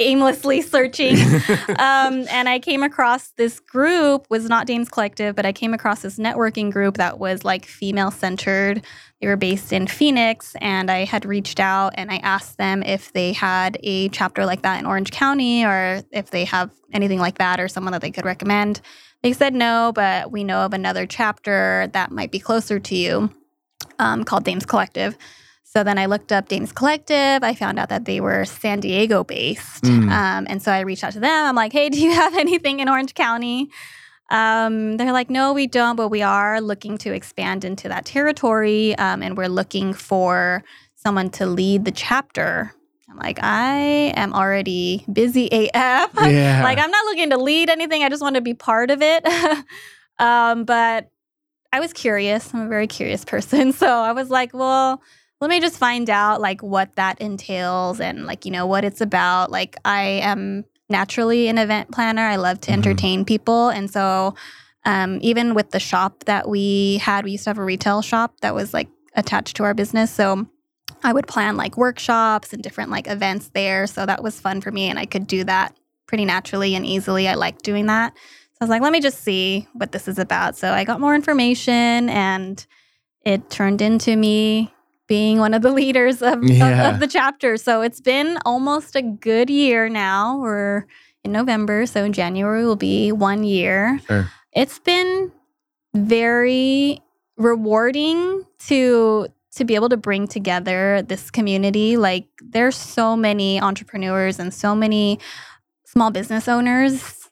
aimlessly searching. *laughs* um, and I came across this group was not Dames Collective, but I came across this networking group that was like female centered. They were based in Phoenix, and I had reached out and I asked them if they had a chapter like that in Orange County, or if they have anything like that, or someone that they could recommend. They said no, but we know of another chapter that might be closer to you, um, called Dames Collective. So then I looked up Dames Collective. I found out that they were San Diego based. Mm. Um, and so I reached out to them. I'm like, hey, do you *laughs* have anything in Orange County? Um, they're like, no, we don't, but we are looking to expand into that territory. Um, and we're looking for someone to lead the chapter. I'm like, I am already busy AF. *laughs* Yeah. like, I'm not looking to lead anything. I just want to be part of it. *laughs* um, but I was curious. I'm a very curious person. So I was like, well, let me just find out like what that entails and like, you know, what it's about. Like I am naturally an event planner. I love to Mhm. entertain people. And so um, even with the shop that we had, we used to have a retail shop that was like attached to our business. So I would plan like workshops and different like events there. So that was fun for me. And I could do that pretty naturally and easily. I like doing that. So I was like, let me just see what this is about. So I got more information and it turned into me being one of the leaders of, of- of, the chapter. So it's been almost a good year now. We're in November. So in January will be one year. Sure. It's been very rewarding to to be able to bring together this community like there's so many entrepreneurs and so many small business owners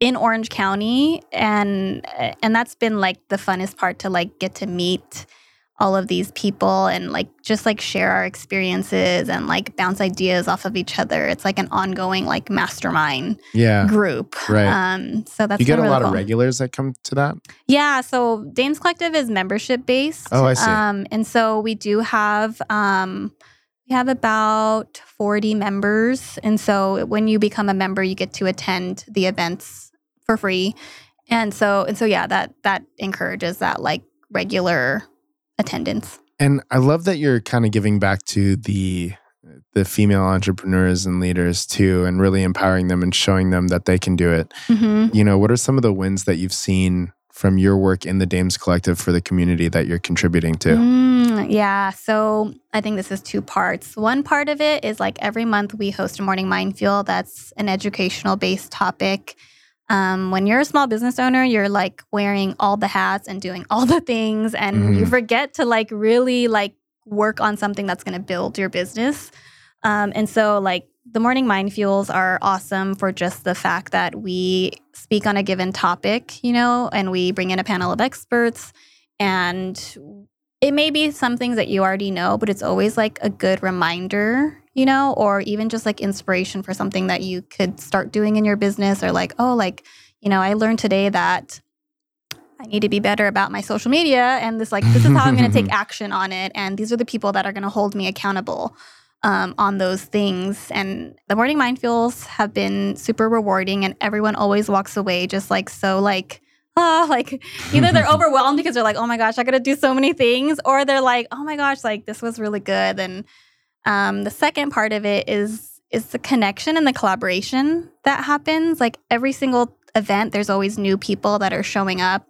in Orange County and and that's been like the funnest part to like get to meet all of these people and like just like share our experiences and like bounce ideas off of each other. It's like an ongoing like mastermind yeah. group. Right. Um so that's you get a really lot of regulars that come to that. Yeah, so Dames Collective is membership based. Oh, I see. Um, and so we do have um, we have about forty members, and so when you become a member, you get to attend the events for free. And so and so yeah, that that encourages that like regular attendance. And I love that you're kind of giving back to the the female entrepreneurs and leaders too, and really empowering them and showing them that they can do it. hmm You know, what are some of the wins that you've seen from your work in the Dames Collective for the community that you're contributing to? Mm, yeah. So I think this is two parts. One part of it is like every month we host a morning mind fuel that's an educational based topic. Um, when you're a small business owner, you're like wearing all the hats and doing all the things, and you Mhm. forget to like really like work on something that's going to build your business. Um, and so, like, the morning mind fuels are awesome for just the fact that we speak on a given topic, you know, and we bring in a panel of experts. And it may be some things that you already know, but it's always like a good reminder, you know, or even just like inspiration for something that you could start doing in your business, or like, oh, like, you know, I learned today that I need to be better about my social media and this like this is how I'm going to take *laughs* action on it and these are the people that are going to hold me accountable. um, on those things. And the morning mind fuels have been super rewarding, and everyone always walks away just like so like. Oh, *laughs* like either they're *laughs* overwhelmed because they're like, oh my gosh, I gotta do so many things, or they're like, oh my gosh, like this was really good. And um, the second part of it is is the connection and the collaboration that happens. Like every single event, there's always new people that are showing up.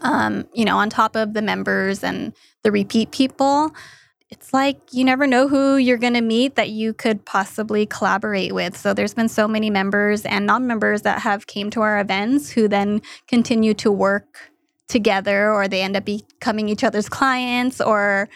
Um, you know, on top of the members and the repeat people it's like you never know who you're going to meet that you could possibly collaborate with. So there's been so many members and non-members that have came to our events who then continue to work together or they end up becoming each other's clients or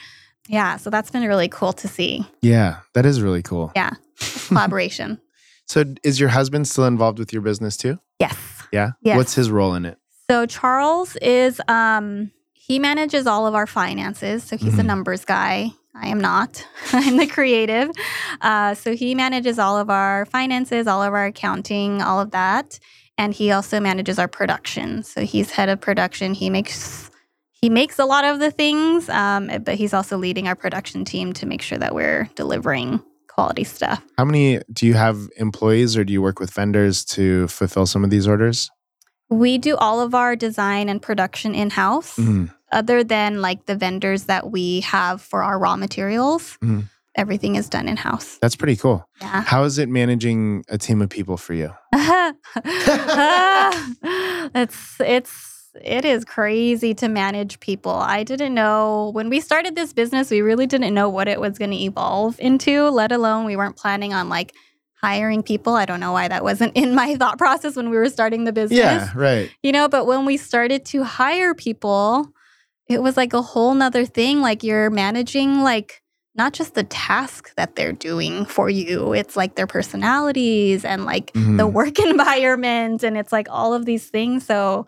yeah, so that's been really cool to see. Yeah, that is really cool. Yeah. *laughs* Collaboration. so is your husband still involved with your business too? Yes. Yeah. Yes. What's his role in it? So Charles is um he manages all of our finances. So he's Mhm. a numbers guy. I am not. *laughs* I'm the creative. Uh, so he manages all of our finances, all of our accounting, all of that. And he also manages our production. So he's head of production. He makes he makes a lot of the things, um, but he's also leading our production team to make sure that we're delivering quality stuff. How many do you have employees or do you work with vendors to fulfill some of these orders? We do all of our design and production in house. Mhm. other than like the vendors that we have for our raw materials, Mhm. everything is done in house. That's pretty cool. Yeah. How is it managing a team of people for you? *laughs* *laughs* it's it's it is crazy to manage people. I didn't know when we started this business, we really didn't know what it was going to evolve into, let alone we weren't planning on like hiring people. I don't know why that wasn't in my thought process when we were starting the business Yeah, right. you know but when we started to hire people it was like a whole nother thing like you're managing like not just the task that they're doing for you it's like their personalities and like the Mhm. work *laughs* environment and it's like all of these things so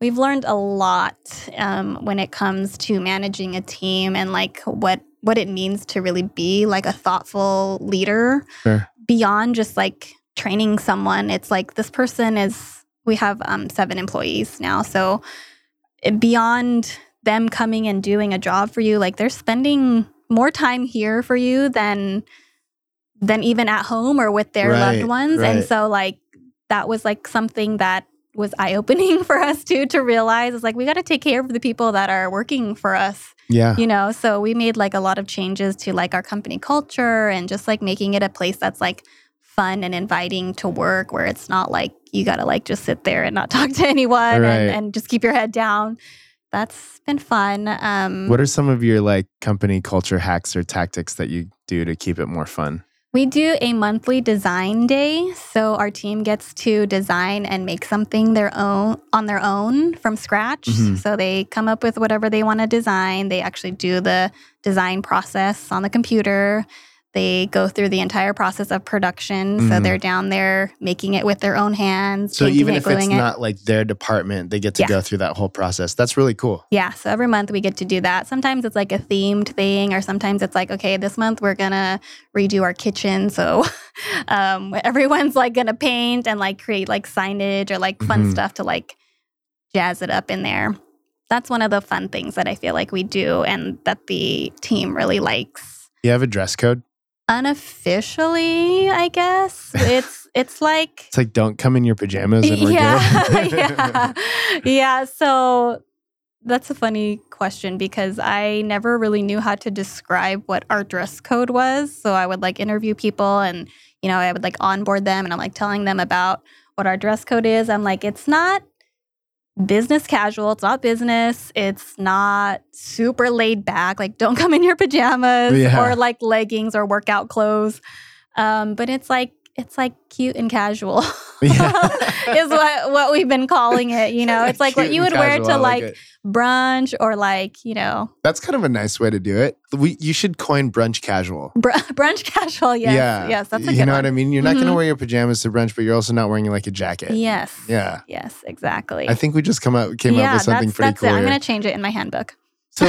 we've learned a lot um, when it comes to managing a team and like what what it means to really be like a thoughtful leader. Sure. beyond just like training someone it's like this person is we have um, seven employees now. So beyond them coming and doing a job for you like they're spending more time here for you than than even at home or with their Right, loved ones. And so like that was like something that was eye-opening *laughs* for us too to realize is like we got to take care of the people that are working for us Yeah. you know so we made like a lot of changes to like our company culture and just like making it a place that's like fun and inviting to work where it's not like you gotta like just sit there and not *laughs* talk to anyone Right. and, and just keep your head down that's been fun um What are some of your like company culture hacks or tactics that you do to keep it more fun? We do a monthly design day. So our team gets to design and make something their own on their own from scratch. Mhm. So they come up with whatever they want to design. They actually do the design process on the computer. They go through the entire process of production. So Mhm. they're down there making it with their own hands. So even it, if it's it. not like their department, they get to Yeah. go through that whole process. That's really cool. Yeah, so every month we get to do that. Sometimes it's like a themed thing, or sometimes it's like, okay, this month we're gonna redo our kitchen. So *laughs* um, everyone's like gonna paint and like create like signage or like fun Mhm. stuff to like jazz it up in there. That's one of the fun things that I feel like we do and that the team really likes. You have a dress code? Unofficially, I guess it's *laughs* it's like It's like don't come in your pajamas and we're yeah, good. *laughs* yeah, *laughs* yeah. So that's a funny question because I never really knew how to describe what our dress code was. So I would like interview people and you know I would like onboard them and I'm like telling them about what our dress code is. I'm like it's not business casual. It's not business. It's not super laid back. Like don't come in your pajamas Yeah. or like leggings or workout clothes. Um, but it's like it's like cute and casual. *laughs* Yeah. *laughs* is what what we've been calling it. You know, it's like what you would wear to I like, brunch or like you know That's kind of a nice way to do it. We you should coin brunch casual. br- *laughs* brunch casual. Yes, yeah. yes, that's a You know one. what I mean? You're not going to mm-hmm. wear your pajamas to brunch, but you're also not wearing like a jacket. Yes. Yeah. Yes, exactly. I think we just come out came yeah, up with something that's, pretty that's cool. it. I'm gonna change it in my handbook. So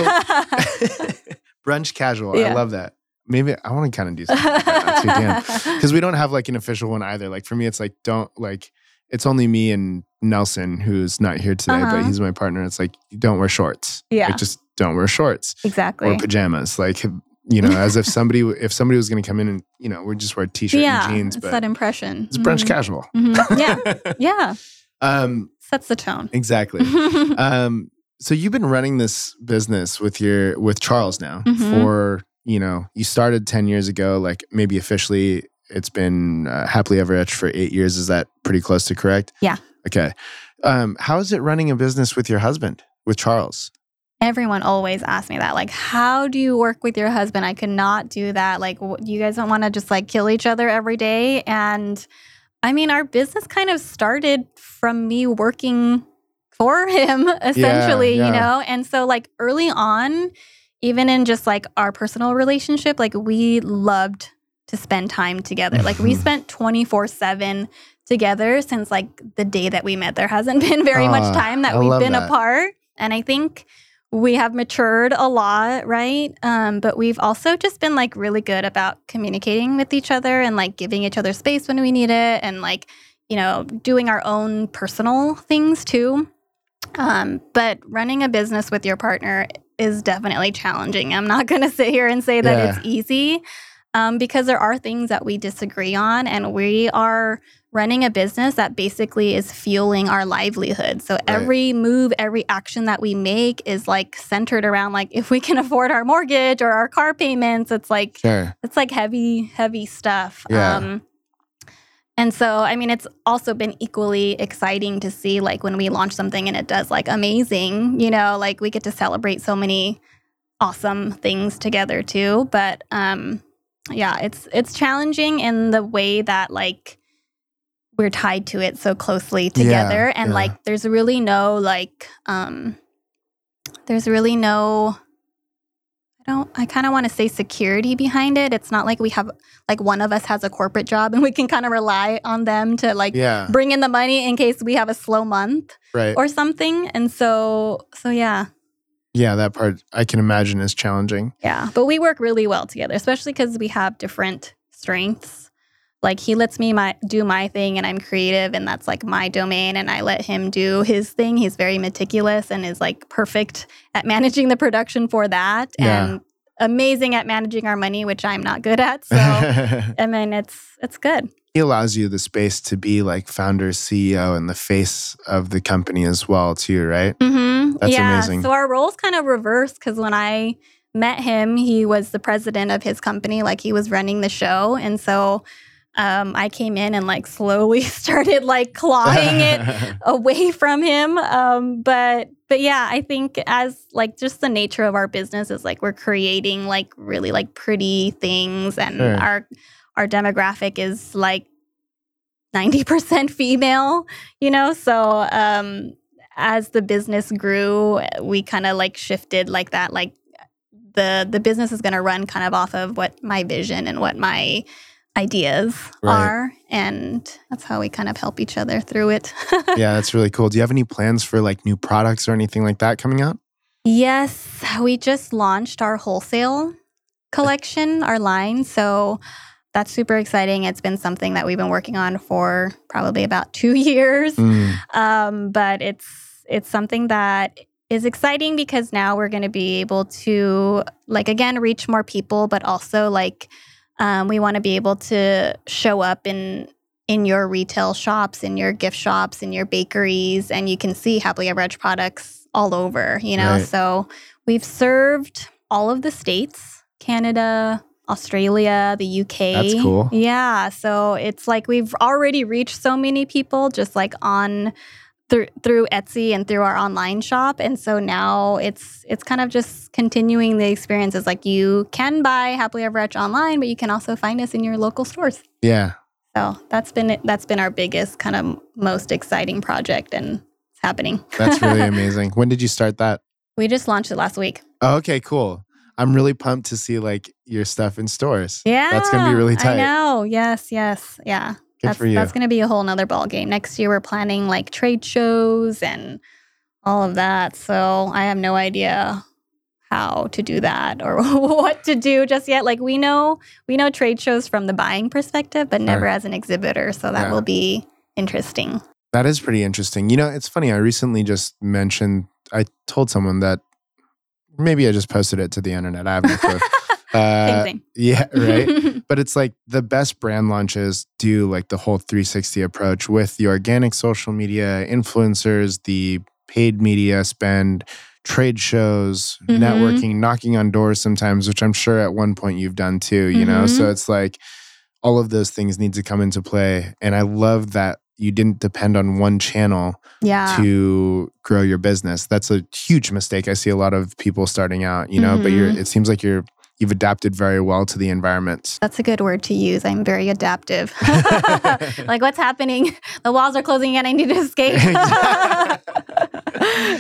brunch casual. I love that. Maybe I want to kind of do something like that too, Dan. Because *laughs* we don't have like an official one either. Like for me, it's like don't like it's only me and Nelson who's not here today, but Uh-huh. he's my partner. It's like don't wear shorts. Yeah. Like just don't wear shorts exactly. or pajamas. Like you know, as if somebody if somebody was going to come in and you know we just wear t-shirt yeah, and jeans, it's but that impression. it's brunch Mhm. casual. Mhm. Yeah, *laughs* yeah, um, sets the tone. exactly. *laughs* um, so you've been running this business with your with Charles now Mhm. for you know you started ten years ago. Like maybe officially, it's been uh, happily ever etched for eight years. Is that pretty close to correct? Yeah. Okay. Um, how is it running a business with your husband with Charles? Everyone always asks me that. Like, how do you work with your husband? I could not do that. Like, you guys don't want to just like kill each other every day. And I mean, our business kind of started from me working for *laughs* him, essentially, yeah. you know? And so, like, early on, even in just like our personal relationship, like, we loved to spend time together. Like, we Mhm. spent 24 7 together since like the day that we met. There hasn't *laughs* been very Ah, much time that I we've been that. apart. And I think we have matured a lot, right? Um, but we've also just been like really good about communicating with each other and like giving each other space when we need it and like, you know, doing our own personal things too. Um, but running a business with your partner is definitely challenging. I'm not *laughs* going to sit here and say that Yeah. it's easy um, because there are things that we disagree on, and we are running a business that basically is fueling our livelihood. So every move, every action that we make is like centered around like if we can *laughs* afford our mortgage or our car payments, it's like Sure. it's like heavy, heavy stuff. Yeah. Um, and so, I mean, it's also been equally exciting to see like when we launch something and it does like amazing, you know, like we get to celebrate so many awesome things together too. But um, yeah, it's it's challenging in the way that like we're tied to it so closely together, and yeah. like there's really no like um, there's really no don't I kind of want to say security behind it. It's not like we have like one of us has a corporate job *laughs* and we can kind of rely on them to like Yeah. bring in the money in case we have a slow month Right. or something. And so so yeah. yeah, that part I can imagine is challenging. Yeah. But we work really well together, especially cuz we have different strengths. Like he lets me my do my thing and I'm creative and that's like my domain and I let him do his thing. He's very meticulous and is like perfect at *laughs* managing the production for that Yeah. and amazing at managing our money, which I'm not good at. So *laughs* I mean it's it's good. he allows you the space to be like founder, CEO, and the face of the company as well, too, right? Mm-hmm. That's yeah. amazing. So our roles kind of reversed because when I met him, he was the president of his company, like he was running the show, and so um, I came in and like slowly *laughs* started like clawing it *laughs* away from him. Um, but but yeah, I think as like just the nature of our business is like we're creating like really like pretty things, and Sure. our our demographic is like ninety percent female. You know, so um, as the business grew, we kind of like shifted like that, like the the business is going to run kind of off of what my vision and what my ideas Right. are and that's how we kind of help each other through it *laughs* yeah, that's really cool. Do you have any plans for like new products or anything like that coming out? yes we just launched our wholesale collection our line so that's super exciting it's been something that we've been working on for probably about two *laughs* years Mm, um, but it's it's something that is exciting because now we're going to be able to like again reach more people but also like um, we want to be able to show up in in your retail shops in your gift shops in your bakeries and you can see happily ever Etched products all over you know Right. so we've served all of the states canada australia the uk That's cool. yeah so it's like we've already reached so many people just like on through through Etsy and through our online shop and so now it's it's kind of just continuing the experiences like you can buy happily ever Etched online but you can also find us in your local stores yeah. so that's been that's been our biggest kind of most exciting project and it's happening That's really *laughs* amazing. When did you start that? we just launched it last week Oh, okay, cool. I'm really pumped to see like your stuff in stores. yeah That's gonna be really tight. I know yes yes yeah Good that's for you. that's going to be a whole nother ball game next year we're planning like trade shows and all of that so i have no idea how to do that or *laughs* what to do just yet like we know we know trade shows from the buying perspective but never Sure. as an exhibitor so that Yeah. will be interesting That is pretty interesting. You know, it's funny. I recently just mentioned, I told someone that maybe I just posted it to the internet. I have no clue. *laughs* Uh, same thing. yeah, *laughs* right. *laughs* but it's like the best brand launches do like the whole 360 approach with the organic social media influencers, the paid media spend, trade shows, Mhm. networking, knocking on doors sometimes, which I'm sure at one point you've done too, you know? So Mhm. it's like all of those things need to come into play. And I love that you didn't depend on one channel yeah. to grow your business. That's a huge mistake. I see a lot of people starting out, you know, but you're Mhm. it seems like you're you've adapted very well to the environment. That's a good word to use. I'm very adaptive. *laughs* *laughs* like, what's happening? The walls are closing again. I need to escape. *laughs*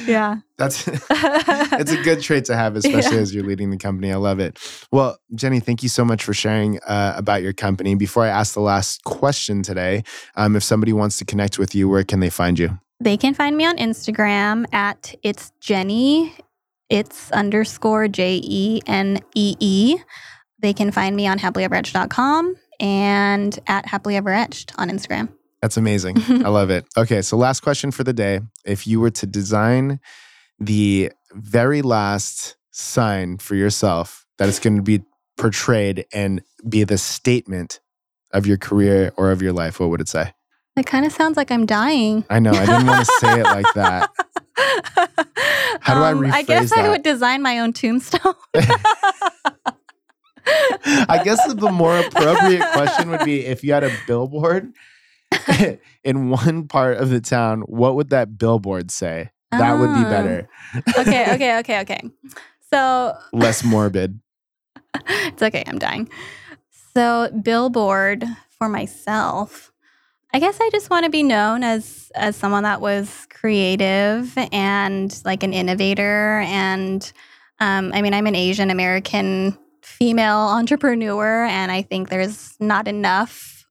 yeah. That's it's a good trait to have, especially Yeah. as you're leading the company. I love it. Well, Jenny, thank you so much for sharing uh, about your company. Before I ask the last question today, um, if somebody wants to connect with you, where can they find you? They can find me on Instagram at it's Jenny. It's underscore J E N E E. They can find me on happilyeveretched.com and at happilyeveretched on Instagram. That's amazing. *laughs* I love it. Okay, so last question for the day. If you were to design the very last sign for yourself that is going to be portrayed and be the statement of your career or of your life, what would it say? It kind of sounds like I'm dying. I know, I didn't want to say it like that. *laughs* How do I Um, I rephrase guess I would design my own tombstone. *laughs* *laughs* I guess the more appropriate question would be if you had a billboard *laughs* in one part of the town, what would that billboard say? That would be Oh. better. okay, okay, okay, okay. So Less morbid. it's okay, I'm dying. So billboard for myself. I guess I just want to be known as as someone that was creative and like an innovator and um, I mean I'm an Asian American female entrepreneur and I think there's not enough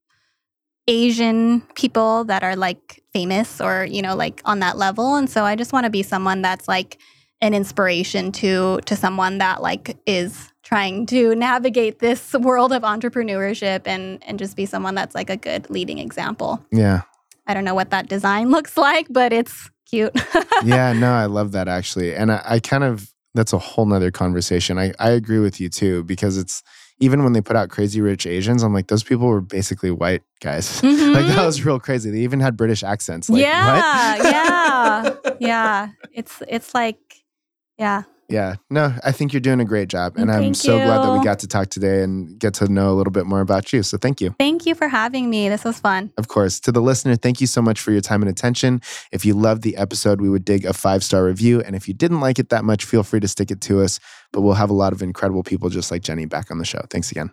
Asian people that are like famous or you know like on that level. And so I just want to be someone that's like an inspiration to to someone that like is trying to navigate this world of entrepreneurship and and just be someone that's like a good leading example. Yeah. I don't know what that design looks like, but it's cute. *laughs* Yeah, no, I love that actually. And I, I kind of, that's a whole nother conversation. I, I agree with you too, because it's, even when they put out Crazy Rich Asians, I'm like, those people were basically white guys. *laughs* Mhm. like, that was real crazy. They even had British accents. Like, yeah, yeah, *laughs* yeah. It's it's like yeah. Yeah, no, I think you're doing a great job. And I'm Thank so glad that we got to talk today and get to know a little bit more about you. So thank you. Thank you for having me. This was fun. Of course, to the listener, thank you so much for your time and attention. If you loved the episode, we would dig a five star review. And if you didn't like it that much, feel free to stick it to us. But we'll have a lot of incredible people just like Jenny back on the show. Thanks again.